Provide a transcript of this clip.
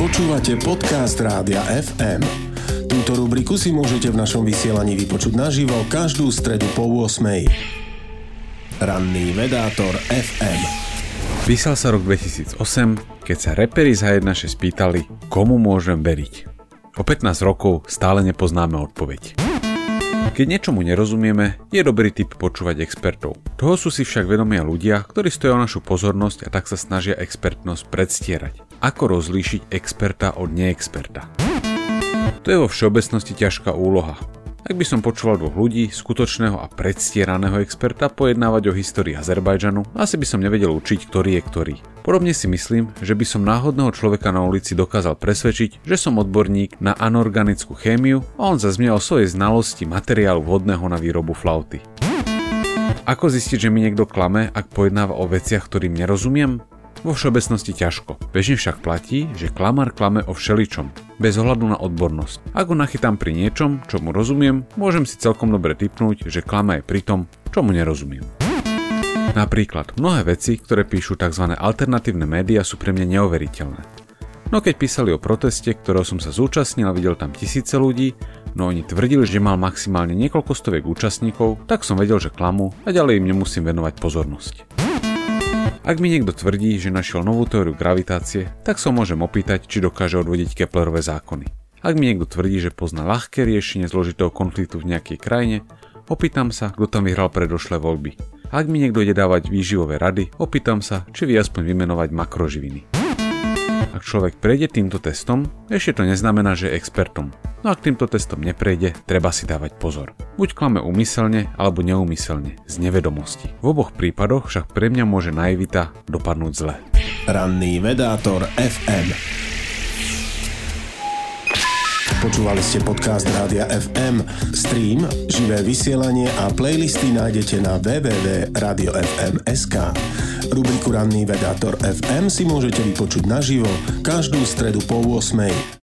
Počúvate podcast Rádia FM. Túto rubriku si môžete v našom vysielaní vypočuť naživo každú stredu po 8. Ranný vedátor FM. Písal sa rok 2008, keď sa reperi z H1 spýtali, komu môžem veriť. O 15 rokov stále nepoznáme odpoveď. Keď niečomu nerozumieme, je dobrý typ počúvať expertov. Toho sú si však vedomia ľudia, ktorí stojí o našu pozornosť a tak sa snažia expertnosť predstierať. Ako rozlíšiť experta od neexperta? To je vo všeobecnosti ťažká úloha. Ak by som počúval dvoch ľudí, skutočného a predstieraného experta, pojednávať o histórii Azerbajdžanu, asi by som nevedel učiť, ktorý je ktorý. Podobne si myslím, že by som náhodného človeka na ulici dokázal presvedčiť, že som odborník na anorganickú chémiu a on zase o svojej znalosti materiálu vhodného na výrobu flauty. Ako zistiť, že mi niekto klame, ak pojednáva o veciach, ktorým nerozumiem? Vo všeobecnosti ťažko. Bežne však platí, že klamár klame o všeličom, bez ohľadu na odbornosť. Ak ho nachytám pri niečom, čo mu rozumiem, môžem si celkom dobre typnúť, že klame aj pri tom, čomu nerozumiem. Napríklad, mnohé veci, ktoré píšu tzv. alternatívne médiá sú pre mňa neoveriteľné. No keď písali o proteste, ktorého som sa zúčastnil a videl tam tisíce ľudí, no oni tvrdili, že mal maximálne niekoľko stoviek účastníkov, tak som vedel, že klamu a ďalej im nemusím venovať pozornosť. Ak mi niekto tvrdí, že našiel novú teóriu gravitácie, tak sa môžem opýtať, či dokáže odvodiť Keplerové zákony. Ak mi niekto tvrdí, že pozná ľahké riešenie zložitého konfliktu v nejakej krajine, opýtam sa, kto tam vyhral predošlé voľby. Ak mi niekto ide dávať výživové rady, opýtam sa, či vie aspoň vymenovať makroživiny. Ak človek prejde týmto testom, ešte to neznamená, že je expertom. No ak týmto testom neprejde, treba si dávať pozor. Buď klame úmyselne alebo neúmyselne, z nevedomosti. V oboch prípadoch však pre mňa môže naivita dopadnúť zle. Ranný vedátor FM. Počúvali ste podcast Rádia FM. Stream, živé vysielanie a playlisty nájdete na www.radiofm.sk. Rubriku Ranný vedátor FM si môžete vypočuť naživo každú stredu po 8.